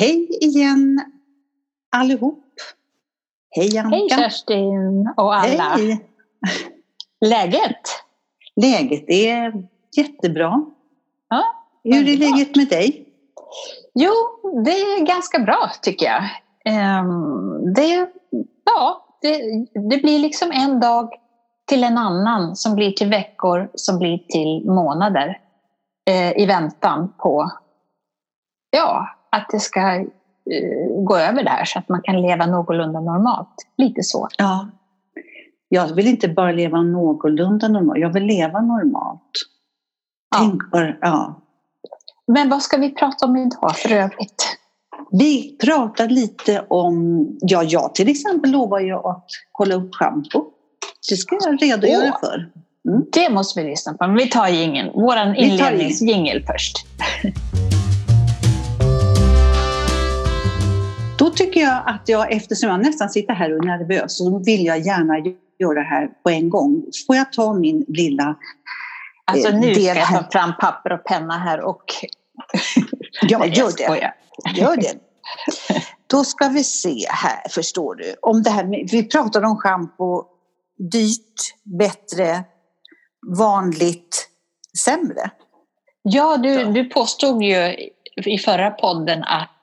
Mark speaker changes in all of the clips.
Speaker 1: Hej igen allihop. Hej Anka.
Speaker 2: Hej Kerstin och alla.
Speaker 1: Hej.
Speaker 2: Läget?
Speaker 1: Läget är jättebra.
Speaker 2: Ja,
Speaker 1: Hur är läget med dig?
Speaker 2: Jo, det är ganska bra tycker jag. Ehm, det, ja, det, det blir liksom en dag till en annan som blir till veckor som blir till månader eh, i väntan på ja, att det ska eh, gå över där så att man kan leva någorlunda normalt. Lite så.
Speaker 1: Ja. Jag vill inte bara leva någorlunda normalt, jag vill leva normalt.
Speaker 2: Ja.
Speaker 1: Tänk bara, ja.
Speaker 2: Men vad ska vi prata om idag för övrigt?
Speaker 1: Vi pratar lite om, ja jag till exempel lovar ju att kolla upp schampo. Det ska jag redogöra
Speaker 2: Åh.
Speaker 1: för.
Speaker 2: Det måste vi lyssna på. Men vi tar jingeln. Vår inledningsjingel först.
Speaker 1: Då tycker jag att jag, eftersom jag nästan sitter här och är nervös, så vill jag gärna göra det här på en gång. Får jag ta min lilla...
Speaker 2: Alltså
Speaker 1: Eh,
Speaker 2: nu ska jag
Speaker 1: här-
Speaker 2: ta fram papper och penna här och...
Speaker 1: Ja, gör
Speaker 2: jag
Speaker 1: det. Gör det. Då ska vi se här, förstår du. Om det här med, vi pratade om schampo, dyrt, bättre, vanligt, sämre.
Speaker 2: Ja, du, du påstod ju i förra podden att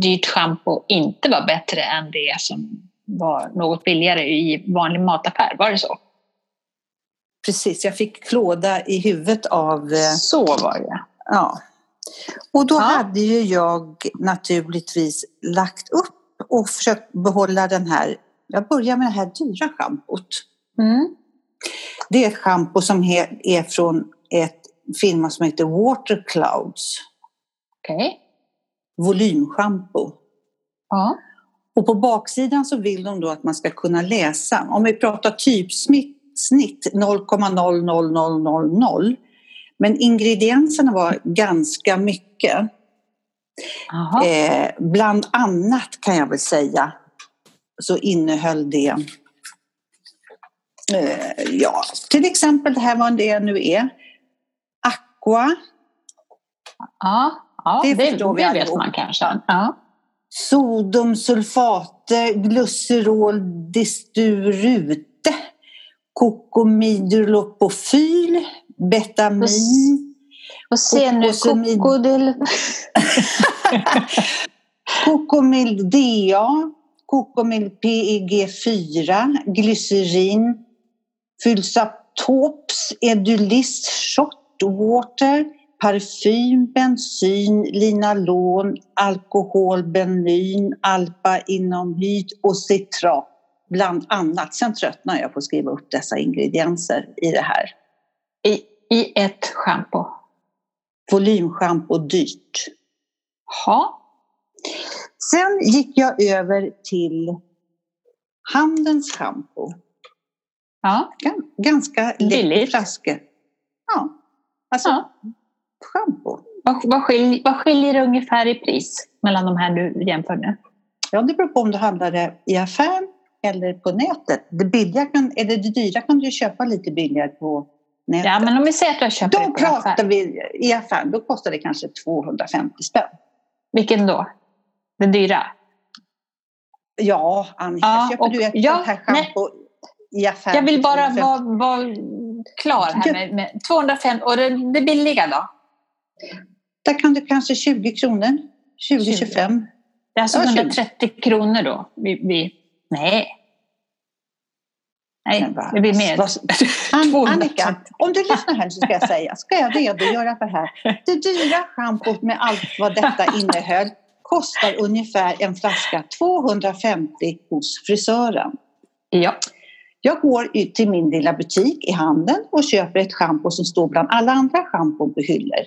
Speaker 2: dyrt schampo inte var bättre än det som var något billigare i vanlig mataffär. Var det så?
Speaker 1: Precis, jag fick klåda i huvudet av... eh,
Speaker 2: Så var det.
Speaker 1: Ja. Och då
Speaker 2: Ja.
Speaker 1: hade ju jag naturligtvis lagt upp och försökt behålla den här, jag börjar med det här dyra schampot.
Speaker 2: Mm.
Speaker 1: Det är ett schampo som är från ett firma som heter Water Clouds,
Speaker 2: Okej.
Speaker 1: Volymschampo.
Speaker 2: Ja.
Speaker 1: Och på baksidan så vill de då att man ska kunna läsa, om vi pratar typsnitt snitt 0,00000 men ingredienserna var ganska mycket. Eh, bland annat kan jag väl säga så innehöll det eh, ja, till exempel det här vad det nu är. Aqua,
Speaker 2: Ja, ja
Speaker 1: det
Speaker 2: det,
Speaker 1: förstår vi
Speaker 2: det vet man kanske. Ja.
Speaker 1: sodiumsulfater, glycerol disturute, kokomidrolopofyl, betamin,
Speaker 2: Och se nu, kokodil...
Speaker 1: Kokomil DA, Kokomil PEG4, glycerin, Fylsatops, Edulis, Shotwater, parfym, bensin, linalon, alkohol, benin, alfa-inomhyd och citrat bland annat. Sen tröttnar jag på att skriva upp dessa ingredienser i det här.
Speaker 2: I, I ett schampo.
Speaker 1: Volymschampo dyrt.
Speaker 2: Ja.
Speaker 1: Sen gick jag över till Handens schampo.
Speaker 2: ja.
Speaker 1: Gan- Ganska lätt
Speaker 2: Billigt.
Speaker 1: flaska. Ja, alltså
Speaker 2: ja.
Speaker 1: Schampo.
Speaker 2: Vad, vad, skiljer, vad skiljer det ungefär i pris mellan de här du jämför nu?
Speaker 1: Ja, det beror på om du handlar det i affären eller på nätet. Det, billiga kan, eller det dyra kan du köpa lite billigare på nätet.
Speaker 2: Ja, men om vi säger att jag köper
Speaker 1: Då
Speaker 2: det på
Speaker 1: pratar
Speaker 2: affär.
Speaker 1: vi i affären, då kostar det kanske 250 spänn.
Speaker 2: Vilken då? Den dyra?
Speaker 1: Ja, Annika,
Speaker 2: Ja,
Speaker 1: köper
Speaker 2: och-
Speaker 1: du ett
Speaker 2: ja,
Speaker 1: sånt här schampo i affären?
Speaker 2: Jag vill bara
Speaker 1: 250?
Speaker 2: vara, vara klar här med, med 205 och det, det billiga då?
Speaker 1: Där kan du kanske 20 kronor,
Speaker 2: 20.
Speaker 1: 20-25.
Speaker 2: Det är alltså
Speaker 1: Ja, 20.
Speaker 2: 130 kronor då? Vi, vi, nej. Nej,
Speaker 1: vad-
Speaker 2: det blir mer.
Speaker 1: vad- An-
Speaker 2: 200.
Speaker 1: Annika, om du lyssnar här så ska jag säga, ska jag redogöra för det här. Det dyra schampot med allt vad detta innehöll kostar ungefär en flaska 250 hos frisören.
Speaker 2: Ja.
Speaker 1: Jag går ut till min lilla butik i handeln och köper ett schampo som står bland alla andra schampon på hyllor.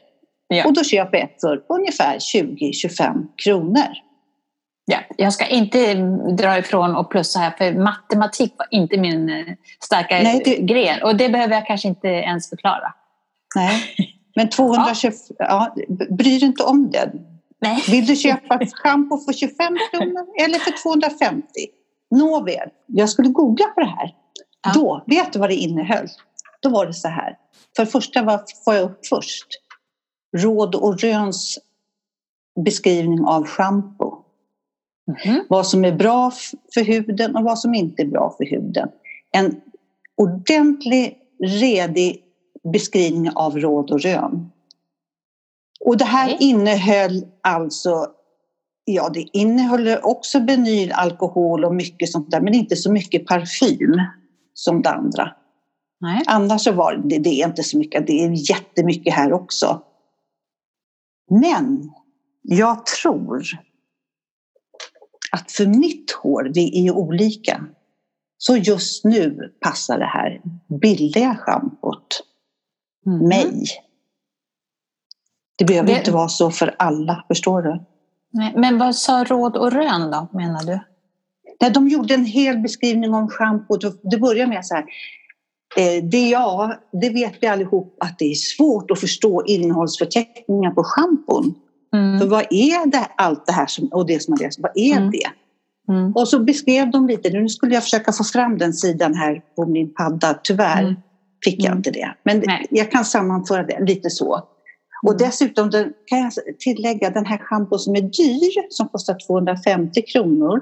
Speaker 2: Ja.
Speaker 1: Och då köper jag ett för ungefär 20-25 kronor.
Speaker 2: Ja, jag ska inte dra ifrån och plussa här för matematik var inte min eh, starka
Speaker 1: Nej, det-
Speaker 2: gren och det behöver jag kanske inte ens förklara.
Speaker 1: Nej. Men 225, ja. bryr dig inte om det.
Speaker 2: Nej.
Speaker 1: Vill du köpa schampo för 25 kronor eller för 250? Nåväl, jag skulle googla på det här.
Speaker 2: Ja.
Speaker 1: Då, vet du vad det innehöll? Då var det så här. För det första var, får jag upp först. Råd och Röns beskrivning av schampo.
Speaker 2: Mhm.
Speaker 1: Vad som är bra för huden och vad som inte är bra för huden. En ordentlig, redig beskrivning av råd och rön. Och det här
Speaker 2: Okej.
Speaker 1: innehöll alltså, ja det innehåller också benyl, alkohol och mycket sånt där, men inte så mycket parfym som det andra.
Speaker 2: Nej.
Speaker 1: Annars så var det, det är inte så mycket, det är jättemycket här också. Men jag tror att för mitt hår, vi är ju olika, så just nu passar det här billiga schampot
Speaker 2: Mhm.
Speaker 1: mig. Det behöver
Speaker 2: Det-
Speaker 1: inte vara så för alla, förstår du?
Speaker 2: Nej, Men vad sa råd och rön då, menar du?
Speaker 1: Nej, de gjorde en hel beskrivning om schampot. Det börjar med så här. Eh, det, ja, det vet vi allihop att det är svårt att förstå innehållsförteckningar på schampon. För
Speaker 2: Mm.
Speaker 1: vad är det, allt det här som, och det som man läser, vad är
Speaker 2: Mm.
Speaker 1: det?
Speaker 2: Mm.
Speaker 1: Och så beskrev de lite, nu skulle jag försöka få fram den sidan här på min padda, tyvärr
Speaker 2: Mm.
Speaker 1: fick jag
Speaker 2: Mm.
Speaker 1: inte det. Men
Speaker 2: Nej.
Speaker 1: jag kan sammanföra det lite så. Och
Speaker 2: Mm.
Speaker 1: dessutom den, kan jag tillägga den här schampon som är dyr, som kostar 250 kronor.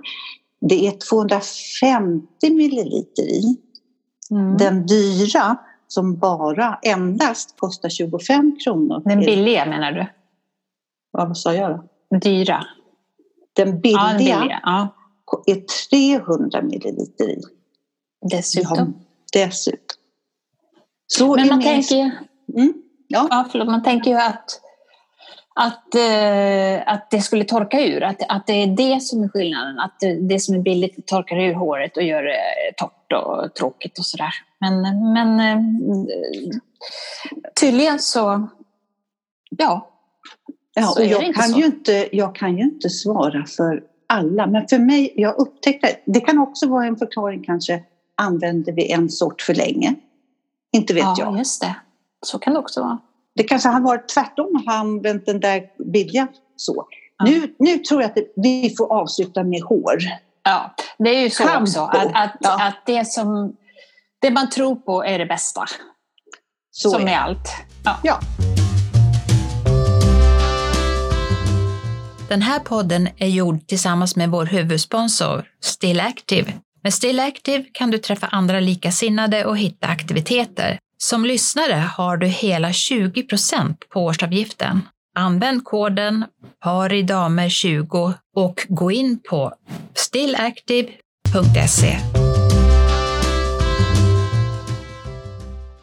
Speaker 1: Det är 250 milliliter i.
Speaker 2: Mm.
Speaker 1: Den dyra som bara endast kostar 25 kronor.
Speaker 2: Den billiga menar du?
Speaker 1: Ja, vad sa jag då?
Speaker 2: Dyra?
Speaker 1: Den
Speaker 2: Ja, den
Speaker 1: billiga
Speaker 2: billiga. Ja.
Speaker 1: är 300 milliliter i.
Speaker 2: Dessutom.
Speaker 1: Ja, dessutom. Så
Speaker 2: Men man
Speaker 1: med-
Speaker 2: tänker
Speaker 1: Mm, ja.
Speaker 2: ja, förlåt, man tänker ju att, att, eh, att det skulle torka ur. Att, att det är det som är skillnaden. Att det, som är billigt torkar ur håret och gör det torrt och tråkigt och sådär. Men, men eh, tydligen så, ja.
Speaker 1: Ja, och jag, kan
Speaker 2: så.
Speaker 1: ju inte, jag kan ju inte svara för alla, men för mig, jag upptäckte, det kan också vara en förklaring kanske, använder vi en sort för länge? Inte vet
Speaker 2: ja,
Speaker 1: jag.
Speaker 2: just det. Så kan det också vara.
Speaker 1: Det kanske har varit tvärtom, har använt den där billiga så.
Speaker 2: Ja.
Speaker 1: Nu, nu tror jag att vi får avsluta med hår.
Speaker 2: Ja, det är ju så
Speaker 1: Schampo.
Speaker 2: också. Att, att,
Speaker 1: Ja.
Speaker 2: att det, som, det man tror på är det bästa.
Speaker 1: Så
Speaker 2: som
Speaker 1: är
Speaker 2: med allt. Ja.
Speaker 1: Ja.
Speaker 3: Den här podden är gjord tillsammans med vår huvudsponsor Still Active. Med Still Active kan du träffa andra likasinnade och hitta aktiviteter. Som lyssnare har du hela 20% på årsavgiften. Använd koden paridamer20 och gå in på stillactive.se.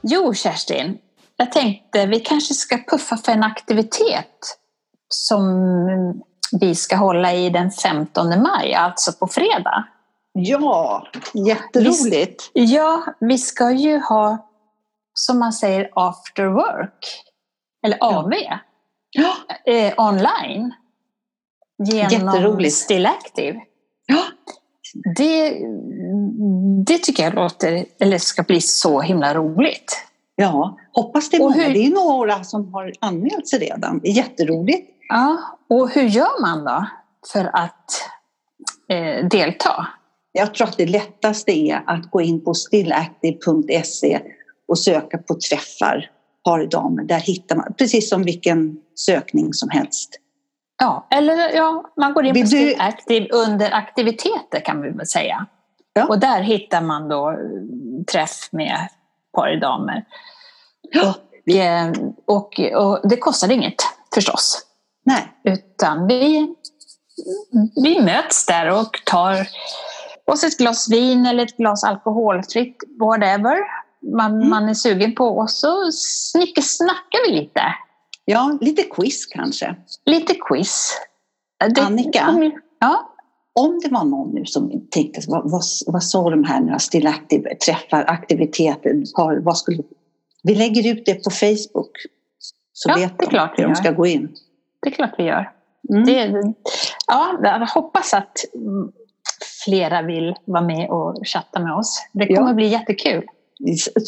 Speaker 2: Jo, Kerstin. Jag tänkte vi kanske ska puffa för en aktivitet som vi ska hålla i den 15 maj, alltså på fredag.
Speaker 1: Ja, jätteroligt.
Speaker 2: Ja, vi ska ju ha, som man säger, after work. Eller AV.
Speaker 1: Ja,
Speaker 2: Eh, online. Genom
Speaker 1: Jätteroligt.
Speaker 2: Still Active.
Speaker 1: ja.
Speaker 2: Det, det tycker jag låter, eller ska bli så himla roligt.
Speaker 1: ja, hoppas det är många.
Speaker 2: hur-
Speaker 1: Det är några som har anmält sig redan. Jätteroligt.
Speaker 2: Ja, och hur gör man då för att eh, delta?
Speaker 1: Jag tror att det lättaste är att gå in på stillactive.se och söka på träffar pardamer. Där hittar man, precis som vilken sökning som helst.
Speaker 2: Ja, eller ja, man går in på
Speaker 1: du-
Speaker 2: Active under aktiviteter kan vi väl säga.
Speaker 1: Ja.
Speaker 2: Och där hittar man då eh, träff med pardamer.
Speaker 1: Ja.
Speaker 2: Och, eh, och, och det kostar inget förstås.
Speaker 1: Nej,
Speaker 2: Utan vi, vi möts där och tar oss ett glas vin eller ett glas alkoholfritt, whatever man,
Speaker 1: Mm.
Speaker 2: man är sugen på. Och så snackar vi lite.
Speaker 1: ja, lite quiz kanske.
Speaker 2: Lite quiz. Det-
Speaker 1: Annika?
Speaker 2: Ja,
Speaker 1: Om det var någon nu som tänkte, vad, vad, vad sa de här nu, Still Active, träffar, aktiviteter, par, vad skulle... Vi lägger ut det på Facebook. Så
Speaker 2: Ja,
Speaker 1: vet
Speaker 2: det är
Speaker 1: de
Speaker 2: klart
Speaker 1: hur de ska gå in.
Speaker 2: det är klart vi gör.
Speaker 1: Mm.
Speaker 2: Det, ja, jag hoppas att flera vill vara med och chatta med oss. Det kommer
Speaker 1: Ja.
Speaker 2: bli jättekul.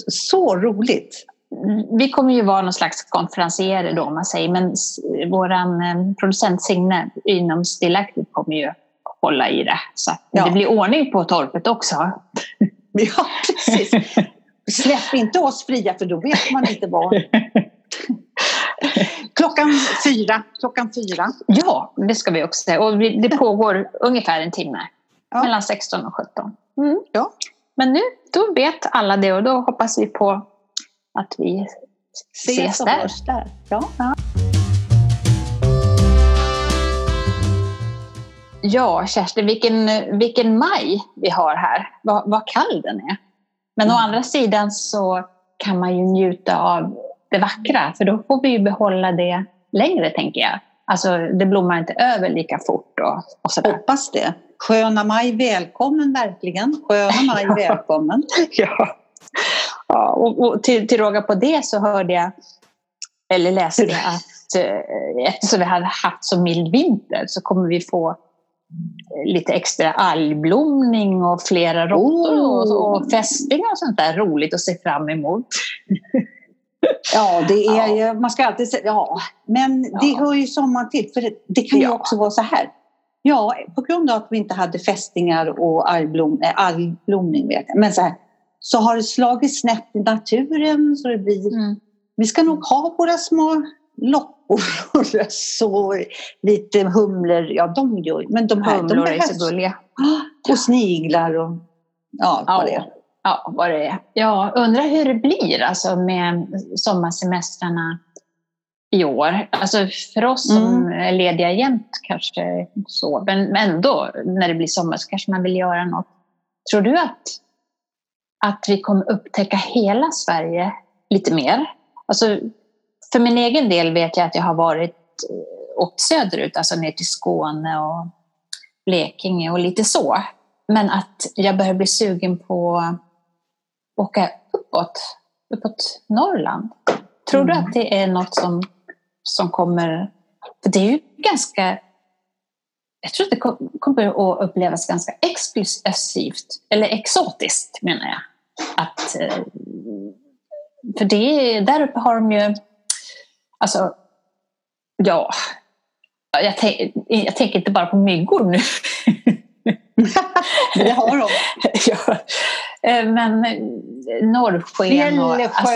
Speaker 1: Så roligt!
Speaker 2: Vi kommer ju vara någon slags konferencierer då, om man säger, men våran eh, producent Signe inom Still Active kommer ju hålla i det. Så
Speaker 1: Ja.
Speaker 2: det blir ordning på torpet också.
Speaker 1: Ja, precis. Släpp inte oss fria för då vet man inte. Klockan Klockan fyra. Klockan fyra.
Speaker 2: Ja, det ska vi också säga. Och det pågår ungefär en timme.
Speaker 1: Ja.
Speaker 2: Mellan 16 och 17. Mm.
Speaker 1: Ja.
Speaker 2: Men nu, då vet alla det och då hoppas vi på att vi ses där.
Speaker 1: hörs där. Ja.
Speaker 2: Ja, Kerstin, vilken, vilken maj vi har här. Vad, vad kall den är. Men å
Speaker 1: Mm.
Speaker 2: andra sidan så kan man ju njuta av det vackra, för då får vi ju behålla det längre, tänker jag. Alltså, det blommar inte över lika fort och, och sådär.
Speaker 1: Hoppas det. Sköna maj, välkommen verkligen. Sköna maj, välkommen.
Speaker 2: Ja. ja och, och till, till råga på det så hörde jag, eller läste jag att eh, eftersom vi hade haft så mild vinter så kommer vi få lite extra algblomning och flera råttor och, och fästingar och sånt där roligt att se fram emot.
Speaker 1: Ja, det är
Speaker 2: Ja.
Speaker 1: ju, man ska alltid säga, ja, men det
Speaker 2: Ja.
Speaker 1: hör ju sommaren till. För det, det kan ju
Speaker 2: Ja.
Speaker 1: också vara så här. Ja, på grund av att vi inte hade fästingar och algblom, äh, algblomning, vet jag. men så här, så har det slagit snett i naturen. Så det blir,
Speaker 2: Mm.
Speaker 1: Vi ska nog ha våra små loppor och så lite humlor. Ja, de gör men de här, de
Speaker 2: Humlor är
Speaker 1: behövs.
Speaker 2: så gulliga.
Speaker 1: Och sniglar och ja, vad det är.
Speaker 2: Ja, vad det är. Ja, undrar hur det blir alltså, med sommarsemestrarna i år. Alltså, för oss som
Speaker 1: Mm.
Speaker 2: är lediga jämt kanske så, men ändå när det blir sommar så kanske man vill göra något. Tror du att, att vi kommer upptäcka hela Sverige lite mer? Alltså, för min egen del vet jag att jag har varit eh, åkt söderut, alltså ner till Skåne och Blekinge och lite så. Men att jag börjar bli sugen på åka uppåt, uppåt Norrland. Tror du
Speaker 1: Mm.
Speaker 2: att det är något som, som kommer... För det är ju ganska... Jag tror att det kom- kommer att upplevas ganska exklusivt, eller exotiskt menar jag. Att, eh, för det, där uppe har de ju... Alltså, ja... Jag, jag tänker inte bara på myggor nu.
Speaker 1: Det har de.
Speaker 2: ja. Eh, Men eh, norrsken och... Alltså,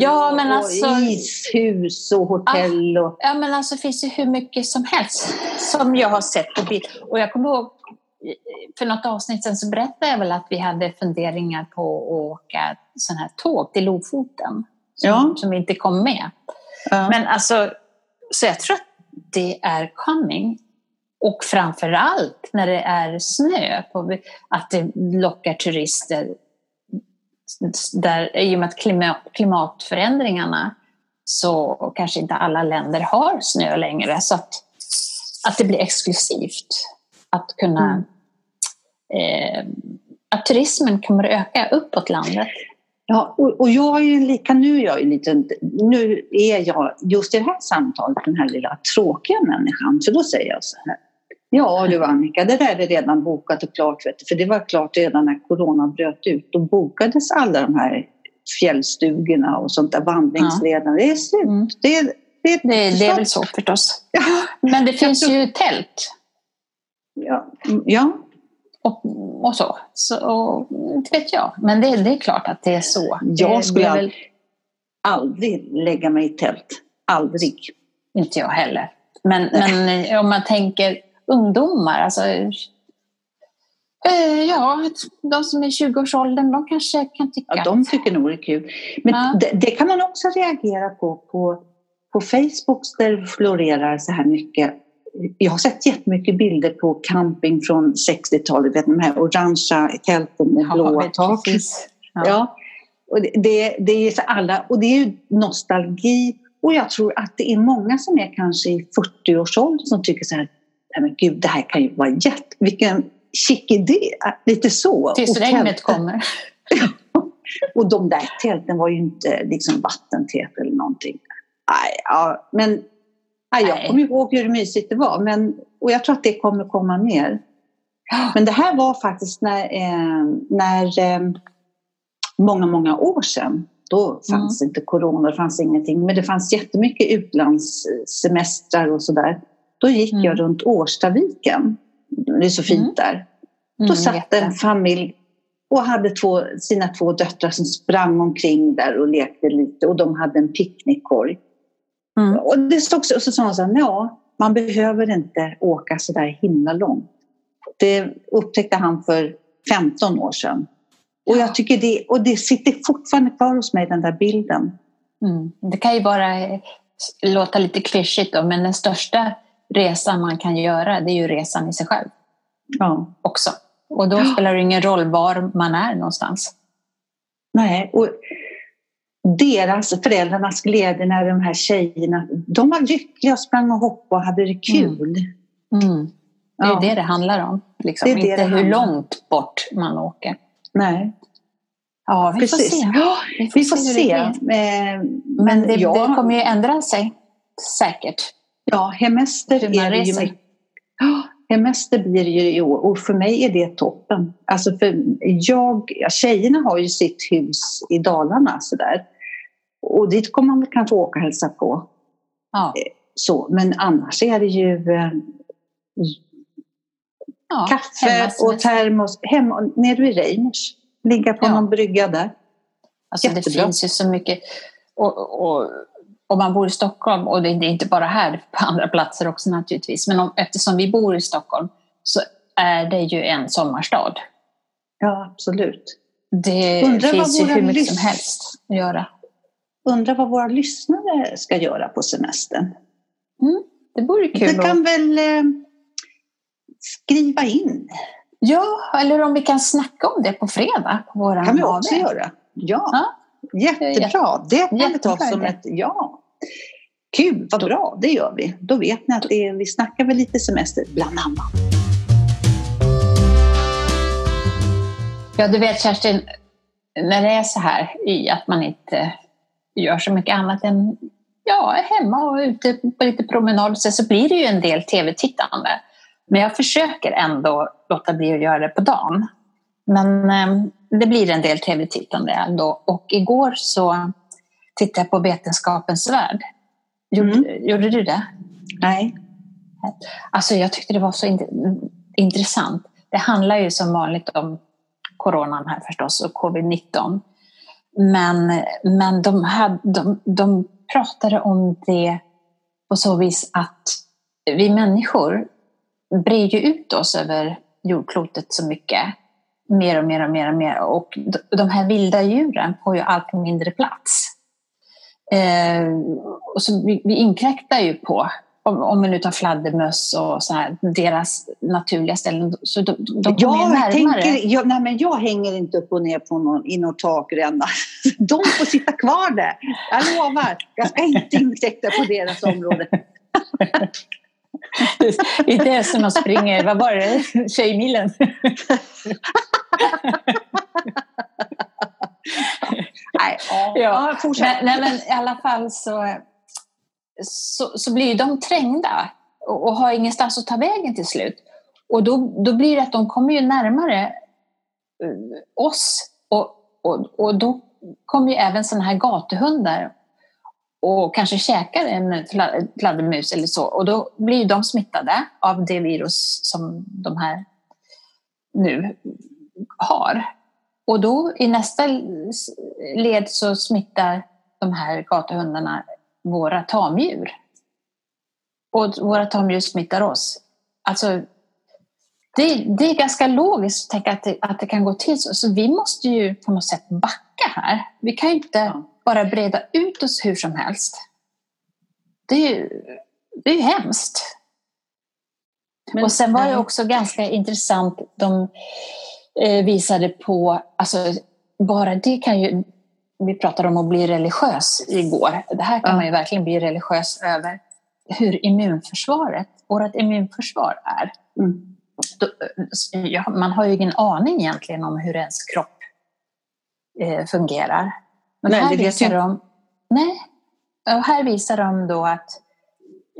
Speaker 2: ja, men
Speaker 1: och
Speaker 2: alltså-
Speaker 1: ishus och hotell. Och,
Speaker 2: ja, men alltså det finns ju hur mycket som helst som jag har sett på bild. Och jag kommer ihåg, eh, för något avsnitt sen så berättade jag väl att vi hade funderingar på att åka sån här tåg till Lofoten. Som,
Speaker 1: Ja.
Speaker 2: som inte kom med.
Speaker 1: ja.
Speaker 2: Men alltså, så jag tror att det är coming. Och framför allt när det är snö, på, att det lockar turister. Där, I och med att klimat, klimatförändringarna så kanske inte alla länder har snö längre. Så att, att det blir exklusivt. Att kunna... Eh, att turismen kommer att öka uppåt landet.
Speaker 1: Ja, och, och jag är ju lika, nu är jag ju lite, nu är jag just i det här samtalet den här lilla tråkiga människan. Så då säger jag så här. Ja du Annika, det där är redan bokat och klart. Vet du, för det var klart redan när corona bröt ut. Då bokades alla de här fjällstugorna och sånt där, vandringslederna. Det är slut.
Speaker 2: Mm.
Speaker 1: Det, är, det, är
Speaker 2: Det, det är väl så förstås. Men det finns ju tält
Speaker 1: Ja, ja,
Speaker 2: och, och så. så och, inte vet jag. Men det, det är klart att det är så.
Speaker 1: Jag skulle
Speaker 2: väl
Speaker 1: aldrig lägga mig i tält. Aldrig.
Speaker 2: inte jag heller. Men, men om man tänker ungdomar, alltså eh, ja, de som är i 20-årsåldern, de kanske kan tycka
Speaker 1: Ja, de tycker nog det är kul. Men
Speaker 2: Ja.
Speaker 1: det, det kan man också reagera på, på på Facebook där det florerar så här mycket. Jag har sett jättemycket bilder på camping från 60-talet, vet de här orangea tälten med
Speaker 2: Ja,
Speaker 1: blåa tak. Ja.
Speaker 2: Ja.
Speaker 1: Och det, det, det är för alla, och det är ju nostalgi. Och jag tror att det är många som är kanske i 40-årsåldern som tycker så här, men gud, det här kan ju vara jätte, vilken chic idé, lite så.
Speaker 2: Tills
Speaker 1: Och
Speaker 2: regnet kommer.
Speaker 1: och de där tälten var ju inte liksom vattentäta eller någonting. Nej, ja, men nej, jag kommer ihåg hur mysigt det var. Men, och jag tror att det kommer komma mer. Men det här var faktiskt när, eh, när eh, många, många år sedan. Då fanns inte corona, det fanns ingenting. Men det fanns jättemycket utlandssemestrar och sådär. Då gick
Speaker 2: Mm.
Speaker 1: jag runt Årstaviken. Det är så fint
Speaker 2: Mm.
Speaker 1: där. Då
Speaker 2: Mm,
Speaker 1: satt en familj och hade två, sina två döttrar som sprang omkring där och lekte lite och de hade en picknickkorg. Mm. Och, det stod också, och så sa han så här, ja, man behöver inte åka så där himla långt. Det upptäckte han för 15 år sedan. Och jag tycker det, och det sitter fortfarande kvar hos mig, den där bilden.
Speaker 2: Mm. Det kan ju bara låta lite klyschigt då, men den största resan man kan göra, det är ju resan i sig själv.
Speaker 1: Ja.
Speaker 2: Också. Och då spelar det ingen roll var man är någonstans.
Speaker 1: Nej, och deras, föräldrarnas glädje när de här tjejerna, de var lyckliga och sprang och hoppade och hade det kul.
Speaker 2: Mm. Mm. Det är ja. det det handlar om. Liksom. Det det Inte det hur långt bort man åker.
Speaker 1: Nej.
Speaker 2: Ja, vi
Speaker 1: Precis.
Speaker 2: får se.
Speaker 1: Ja, vi får, vi får se. se.
Speaker 2: Men, Men det, ja. det, kommer ju ändra sig, säkert.
Speaker 1: Ja, hemester är det ju mycket. Hemester blir det ju i år och för mig är det toppen. Alltså för jag, ja, tjejerna har ju sitt hus i Dalarna sådär. Och dit kommer man kanske åka och hälsa på.
Speaker 2: Ja.
Speaker 1: Eh, så, men annars är det ju eh, ja, kaffe och termos hemma, nere i Reimers. Ligga på ja. någon brygga där.
Speaker 2: Alltså det finns ju så mycket. Och, och, om man bor i Stockholm, och det är inte bara här, på andra platser också naturligtvis, men om, eftersom vi bor i Stockholm så är det ju en sommarstad.
Speaker 1: Ja, absolut.
Speaker 2: Det Undrar finns ju hur mycket som helst att göra.
Speaker 1: Undrar vad våra lyssnare ska göra på semestern.
Speaker 2: Mm, det vore kul.
Speaker 1: Det kan väl eh, skriva in.
Speaker 2: Ja, eller om vi kan snacka om det på fredag. På våran
Speaker 1: kan vi också göra. Ja. ja. Jättebra. Det kan vi ta som ett ja. Kul, vad bra, det gör vi. Då vet ni att det vi snackar väl lite semester, bland annat.
Speaker 2: Ja, du vet Kerstin, när det är så här i att man inte gör så mycket annat än ja, hemma och ute på lite promenader så blir det ju en del tv-tittande. Men jag försöker ändå låta bli att göra det på dagen. Men eh, det blir en del tv-tittande ändå. Och igår så tittade jag på Vetenskapens värld. Gjorde, mm. gjorde du det?
Speaker 1: Nej.
Speaker 2: Alltså jag tyckte det var så intressant. Det handlar ju som vanligt om coronan här förstås och covid-19. Men, men de, hade, de, de pratade om det på så vis att vi människor brer ju ut oss över jordklotet så mycket. Mer och mer och mer och mer. Och de här vilda djuren får ju allt mindre plats. Eh, och så vi, vi inkräktar ju på, om, om vi nu tar fladdermöss och så här, deras naturliga ställen, så de, de kommer jag närmare.
Speaker 1: Tänker, jag, nej men jag hänger inte upp och ner på någon, i någon takränna. De får sitta kvar där. Jag lovar, jag ska inte inkräkta på deras område.
Speaker 2: Det är det som man springer, vad var det, Tjejmilen? nej, ja, men, nej, men i alla fall så, så, så blir de trängda och, och har ingenstans att ta vägen till slut. Och då, då blir det att de kommer ju närmare eh, oss och, och, och då kommer ju även sådana här gatuhundar och kanske käkar en fladdermus eller så och då blir de smittade av det virus som de här nu har. Och då i nästa led så smittar de här gatuhundarna våra tamdjur. Och våra tamdjur smittar oss. Alltså, det, det är ganska logiskt att tänka att det, att det kan gå till så. Så vi måste ju på något sätt backa här. Vi kan ju inte ja bara breda ut oss hur som helst. Det är ju, det är ju hemskt. Men, och sen var det också ganska intressant, de eh, visade på, alltså bara det kan ju, vi pratade om att bli religiös igår, det här kan ja. man ju verkligen bli religiös över, hur immunförsvaret, vårt immunförsvar är. Mm. Då, ja, man har ju ingen aning egentligen om hur ens kropp eh, fungerar. Men nej, här visar de, nej, och här visar de då att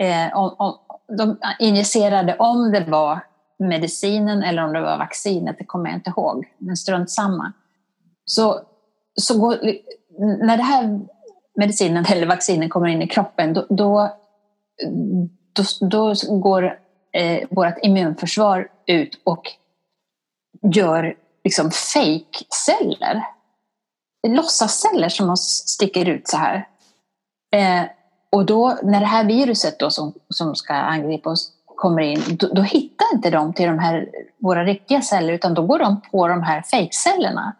Speaker 2: eh, om, om, de injicerade om det var medicinen eller om det var vaccinet, det kommer jag inte ihåg, men strunt samma. Så, så går, när det här medicinen eller vaccinen kommer in i kroppen, då, då, då, då går eh, vårt immunförsvar ut och gör liksom fake-celler. Låtsasceller som sticker ut så här. Eh, Och då när det här viruset då som, som ska angripa oss kommer in, då, då hittar inte de till de här, våra riktiga celler utan då går de på de här fejkcellerna.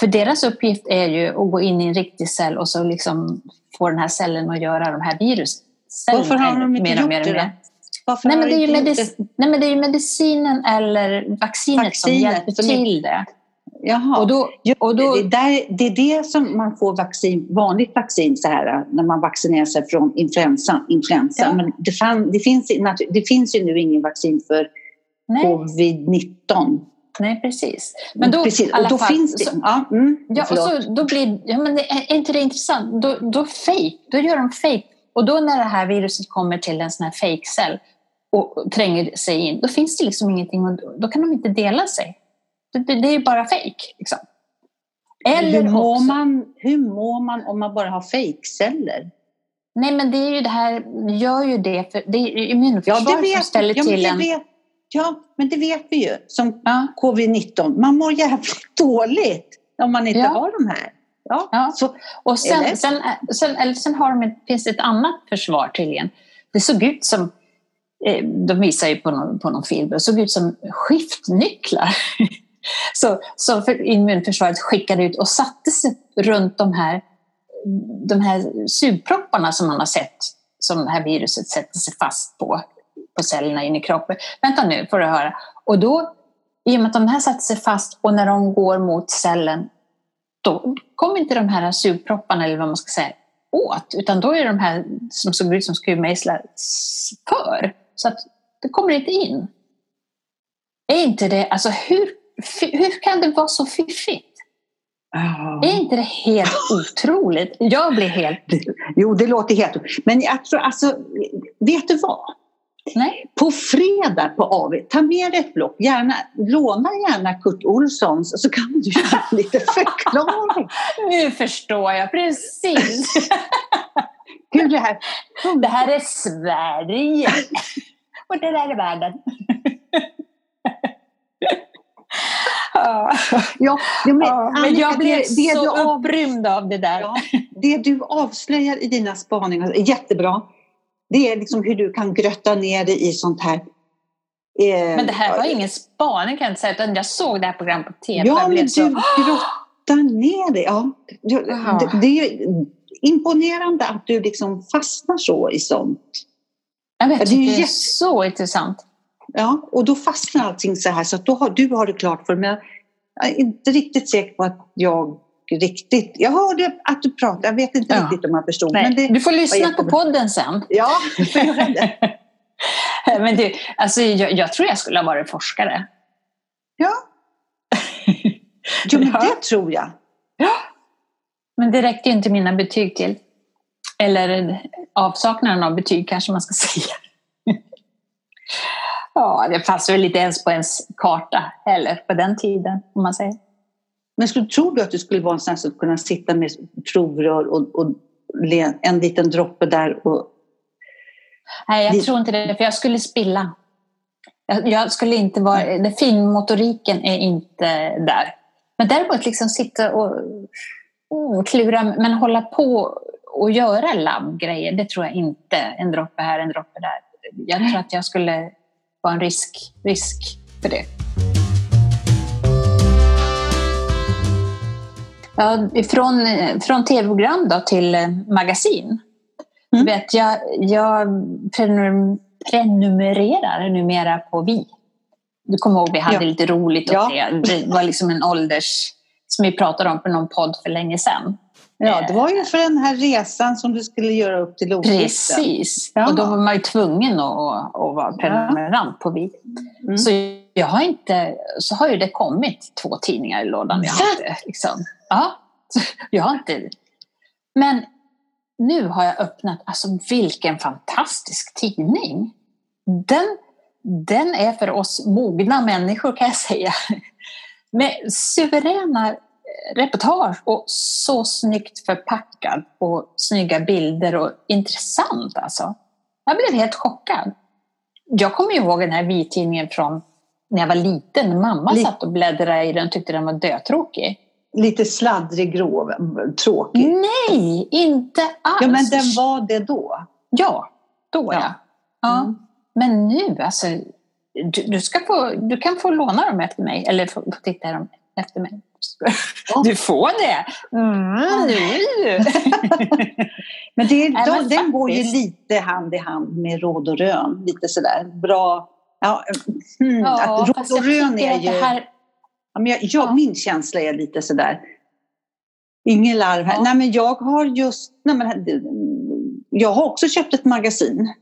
Speaker 2: För deras uppgift är ju att gå in i en riktig cell och så liksom få den här cellen att göra de här viruscellerna.
Speaker 1: Varför har de inte gjort det då?
Speaker 2: Varför nej, men det är ju medic- nej, men det är medicinen eller vaccinet, vaccinet som hjälper till det.
Speaker 1: Jaha. Och då, och då, det, där, det är det som man får vaccin, vanligt vaccin så här, när man vaccinerar sig från influensa. influensa. Ja. Men det, fan, det, finns, det finns ju nu ingen vaccin för covid-19.
Speaker 2: Nej, precis. Men då,
Speaker 1: precis. Och då fall, finns det... Så,
Speaker 2: ja, mm, ja, och så, då blir, ja, men är inte det intressant? Då, då, fake, då gör de fake. Och då när det här viruset kommer till en sån här fake-cell och tränger sig in, då finns det liksom ingenting och då kan de inte dela sig. Det, det, är ju bara fake. Liksom.
Speaker 1: Eller hur, mår också, man, hur mår man om man bara har fejkceller?
Speaker 2: Nej men det är ju det här, gör ju det, för det är immunförsvaret ja, som ställer ja, till en...
Speaker 1: Vet, ja, men det vet vi ju som ja. covid-19. Man mår jävligt dåligt om man inte ja. har de här.
Speaker 2: Ja, ja. Så, och sen, sen, sen, eller sen har de, finns det ett annat försvar tydligen. Det såg ut som, eh, de visar ju på någon, på någon film, det såg ut som skiftnycklar. Så, så immunförsvaret skickade ut och satte sig runt de här, de här sugpropparna som man har sett som det här viruset sätter sig fast på, på cellerna in i kroppen. Vänta nu får du höra. Och då, i och med att de här sätter sig fast och när de går mot cellen, då kommer inte de här sugpropparna, eller vad man ska säga, åt, utan då är de här som såg ut som skruvmejslar för. Så att det kommer inte in. Är inte det, alltså hur hur kan det vara så fiffigt? Oh. Är inte det helt otroligt? Jag blir helt...
Speaker 1: Jo, det låter helt... Men jag tror, alltså, vet du vad?
Speaker 2: Nej.
Speaker 1: På fredag på AV, ta med dig ett block, gärna, låna gärna Kurt Olssons så kan du göra lite förklaring.
Speaker 2: nu förstår jag precis.
Speaker 1: Hur det här
Speaker 2: Det här är Sverige och det där är världen. Ja, men, men jag blev det, det så av, upprymd av det där. Ja,
Speaker 1: det du avslöjar i dina spaningar är jättebra. Det är liksom hur du kan grötta ner dig i sånt här.
Speaker 2: Eh, men det här var ingen spaning kan jag inte säga, utan jag såg det här programmet på TV.
Speaker 1: Ja, men så... du grottar ner dig. Ja. Det, det, är imponerande att du liksom fastnar så i sånt.
Speaker 2: Jag vet, det är, det är så intressant.
Speaker 1: Ja, och då fastnar allting så här så att då har, du har det klart för mig. Jag är inte riktigt säker på att jag riktigt... Jag hörde att du pratade, jag vet inte ja. riktigt om jag förstod.
Speaker 2: Men det, du får lyssna på podden sen.
Speaker 1: Ja, du får göra det.
Speaker 2: men du, alltså, jag, jag, tror jag skulle ha varit forskare.
Speaker 1: Ja. Jo, men ja. det tror jag.
Speaker 2: Ja. Men det räckte ju inte mina betyg till. Eller avsaknaden av betyg kanske man ska säga. Ja, det fanns väl inte ens på ens karta heller på den tiden, om man säger.
Speaker 1: Men skulle, tror du att du skulle vara en sån som kunna sitta med provrör och, och en liten droppe där och...
Speaker 2: Nej, jag tror inte det, för jag skulle spilla. Jag, jag skulle inte vara... Den finmotoriken är inte där. Men däremot liksom sitta och oh, klura, men hålla på och göra labbgrejer, det tror jag inte. En droppe här, en droppe där. Jag tror att jag skulle vara en risk, risk för det. Ja, från, från tv-program då till eh, magasin. Mm. Vet, jag, jag prenumererar numera på Vi. Du kommer ihåg vi hade ja. lite roligt åt ja. det. Det var liksom en ålders... Som vi pratade om på någon podd för länge sedan.
Speaker 1: Ja, det var ju för den här resan som du skulle göra upp till Lovikten.
Speaker 2: Precis, ja. och då var man ju tvungen att, att vara prenumerant på Vi. Mm. Så jag har inte, så har ju det kommit två tidningar i lådan. Jag har inte, liksom, ja, jag har inte. Men nu har jag öppnat, alltså vilken fantastisk tidning! Den, den är för oss mogna människor kan jag säga. Med suveräna reportage och så snyggt förpackad och snygga bilder och intressant alltså. Jag blev helt chockad. Jag kommer ihåg den här vittidningen från när jag var liten. Mamma satt och bläddrade i den och tyckte den var dötråkig.
Speaker 1: lite sladdrig, grå, tråkig.
Speaker 2: Nej, inte alls.
Speaker 1: Ja, men den var det då.
Speaker 2: Ja, då ja.
Speaker 1: Ja.
Speaker 2: ja.
Speaker 1: Mm.
Speaker 2: Men nu, alltså, du, du, ska få, du kan få låna dem efter mig, eller få, få titta dem efter mig. Du får det! Mm, nu.
Speaker 1: Men, det,
Speaker 2: Nej, men
Speaker 1: den går ju
Speaker 2: faktiskt.
Speaker 1: lite hand i hand med råd och rön. Lite sådär bra. Ja, hmm,
Speaker 2: Ja,
Speaker 1: råd och rön är ju...
Speaker 2: här,
Speaker 1: Ja, men jag, jag,
Speaker 2: Ja.
Speaker 1: Min känsla är lite sådär. Ingen larv här.
Speaker 2: Ja.
Speaker 1: Nej, men jag har just... Nej, men, jag har också köpt ett magasin.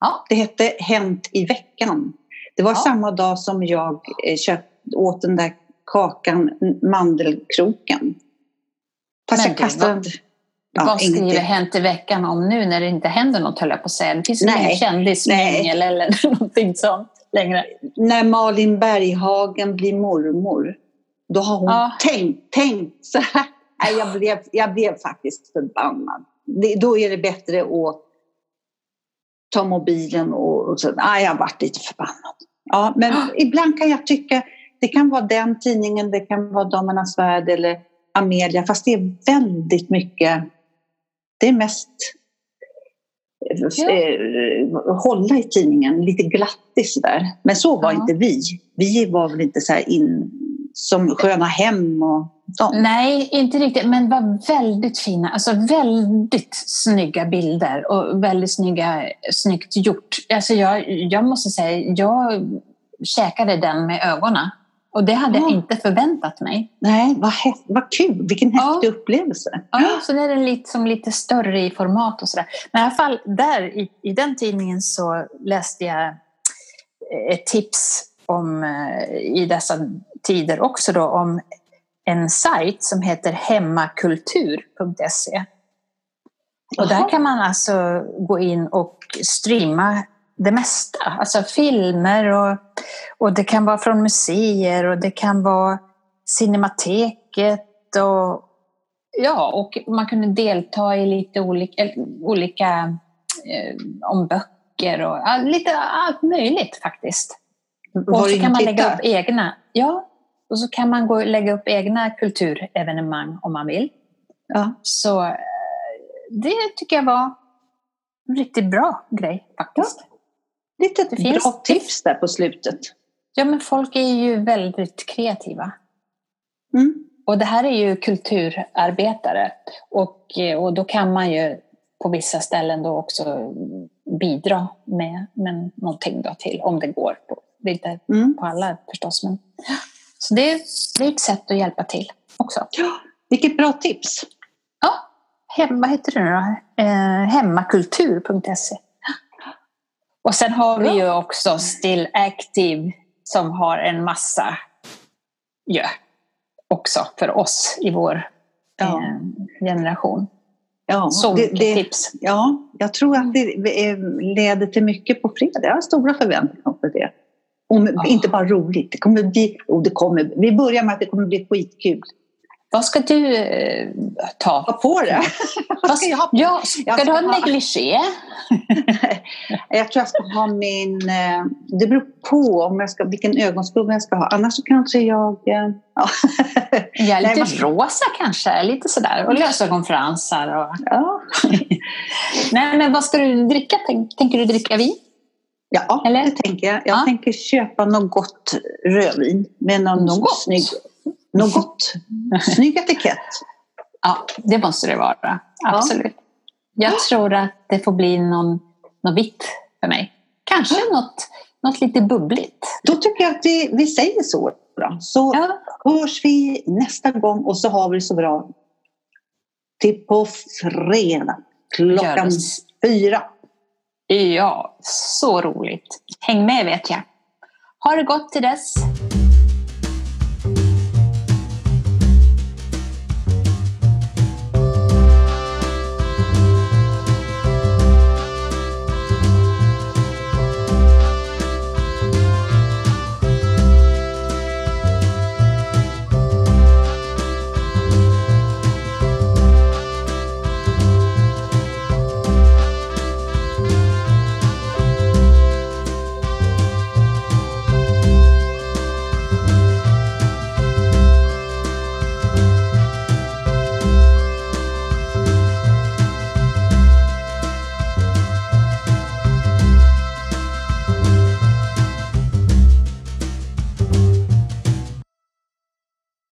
Speaker 2: Ja.
Speaker 1: Det hette Hänt i veckan. Det var
Speaker 2: Ja.
Speaker 1: samma dag som jag eh, köpt, åt den där kakan, mandelkroken. Fast
Speaker 2: Men
Speaker 1: jag kastade
Speaker 2: vad-.
Speaker 1: Ja,
Speaker 2: vad skriver
Speaker 1: ingenting.
Speaker 2: Hänt i veckan om nu när det inte händer något höll jag på att säga. Det finns ingen kändismingel eller någonting sånt längre.
Speaker 1: När Malin Berghagen blir mormor, då har hon
Speaker 2: Ja.
Speaker 1: tänkt, tänkt så här. Nej, jag, blev, jag blev faktiskt förbannad. Det, då är det bättre att ta mobilen och, och så. Nej, jag har varit lite förbannad. Ja, men ibland kan jag tycka, det kan vara den tidningen, det kan vara Damernas Värld eller Amelia, fast det är väldigt mycket, det är mest
Speaker 2: Ja.
Speaker 1: eh, hålla i tidningen, lite glattis där. Men så var
Speaker 2: Ja.
Speaker 1: inte vi. Vi var väl inte så här in som Sköna Hem och sånt.
Speaker 2: Nej, inte riktigt, men var väldigt fina. Alltså väldigt snygga bilder och väldigt snygga, snyggt gjort. Alltså jag, jag måste säga, jag käkade den med ögonen. Och det hade jag
Speaker 1: Ja.
Speaker 2: inte förväntat mig.
Speaker 1: Nej, vad, häft, vad kul! Vilken
Speaker 2: Ja.
Speaker 1: häftig upplevelse.
Speaker 2: Ja, så det är den lite, större i format och sådär. Men i alla fall där i, i den tidningen så läste jag ett tips om, eh, i dessa tider också då, om en sajt som heter hemmakultur.se. Och där kan man alltså gå in och streama det mesta. Alltså filmer och, och det kan vara från museer och det kan vara Cinemateket och ja, och man kunde delta i lite olika, eller olika eh, om böcker och ja, lite allt möjligt faktiskt. Och
Speaker 1: Var
Speaker 2: så
Speaker 1: det
Speaker 2: kan man
Speaker 1: titta?
Speaker 2: lägga upp egna, ja, och så kan man gå och lägga upp egna kulturevenemang om man vill.
Speaker 1: Ja.
Speaker 2: Så eh, det tycker jag var en riktigt bra grej faktiskt.
Speaker 1: Lite
Speaker 2: Det finns-
Speaker 1: bra tips där på slutet.
Speaker 2: Ja, men folk är ju väldigt kreativa.
Speaker 1: Mm.
Speaker 2: Och det här är ju kulturarbetare. Och, eh, och då kan man ju på vissa ställen då också bidra med, med någonting då till, om det går. På, det är inte
Speaker 1: Mm.
Speaker 2: på alla förstås, men så det, det är ett sätt att hjälpa till också.
Speaker 1: Ja, vilket bra tips!
Speaker 2: Ja, hem, vad heter det nu då? Eh, hemmakultur.se. Och sen har vi ju också Still Active som har en massa ja, också för oss i vår
Speaker 1: Ja.
Speaker 2: eh, generation.
Speaker 1: Ja,
Speaker 2: Så
Speaker 1: det, det,
Speaker 2: tips.
Speaker 1: ja, jag tror att det leder till mycket på fredag. Jag har stora förväntningar på det. Om,
Speaker 2: Ja.
Speaker 1: Inte bara roligt, det kommer bli... Oh, det kommer, vi börjar med att det kommer bli skitkul.
Speaker 2: Vad ska du eh, ta?
Speaker 1: Ha på det! Vad ska jag ha på?
Speaker 2: Ja, ska
Speaker 1: Jag ska
Speaker 2: du ha negligé?
Speaker 1: Jag tror jag ska ha min... eh, Det beror på om jag ska, vilken ögonskugga jag ska ha. Annars så kanske jag... eh, Ja.
Speaker 2: Ja, lite
Speaker 1: Nej,
Speaker 2: rosa kanske, lite sådär. Och lösögonfransar. Och...
Speaker 1: ja.
Speaker 2: Nej, men vad ska du dricka? Tänk, tänker du dricka vin?
Speaker 1: Ja,
Speaker 2: Eller?
Speaker 1: det tänker jag. Jag
Speaker 2: Ja.
Speaker 1: tänker köpa något gott rödvin med någon
Speaker 2: Något
Speaker 1: snygg... Något gott. Snygg etikett.
Speaker 2: Ja, det måste det vara. Absolut. Jag tror att det får bli någon, något vitt för mig. Kanske något, något lite bubbligt.
Speaker 1: Då tycker jag att vi, vi säger så. Då. Så
Speaker 2: Ja,
Speaker 1: hörs vi nästa gång och så har vi det så bra. Till på fredag klockan fyra.
Speaker 2: ja, så roligt. Häng med vet jag. Ha det gott till dess.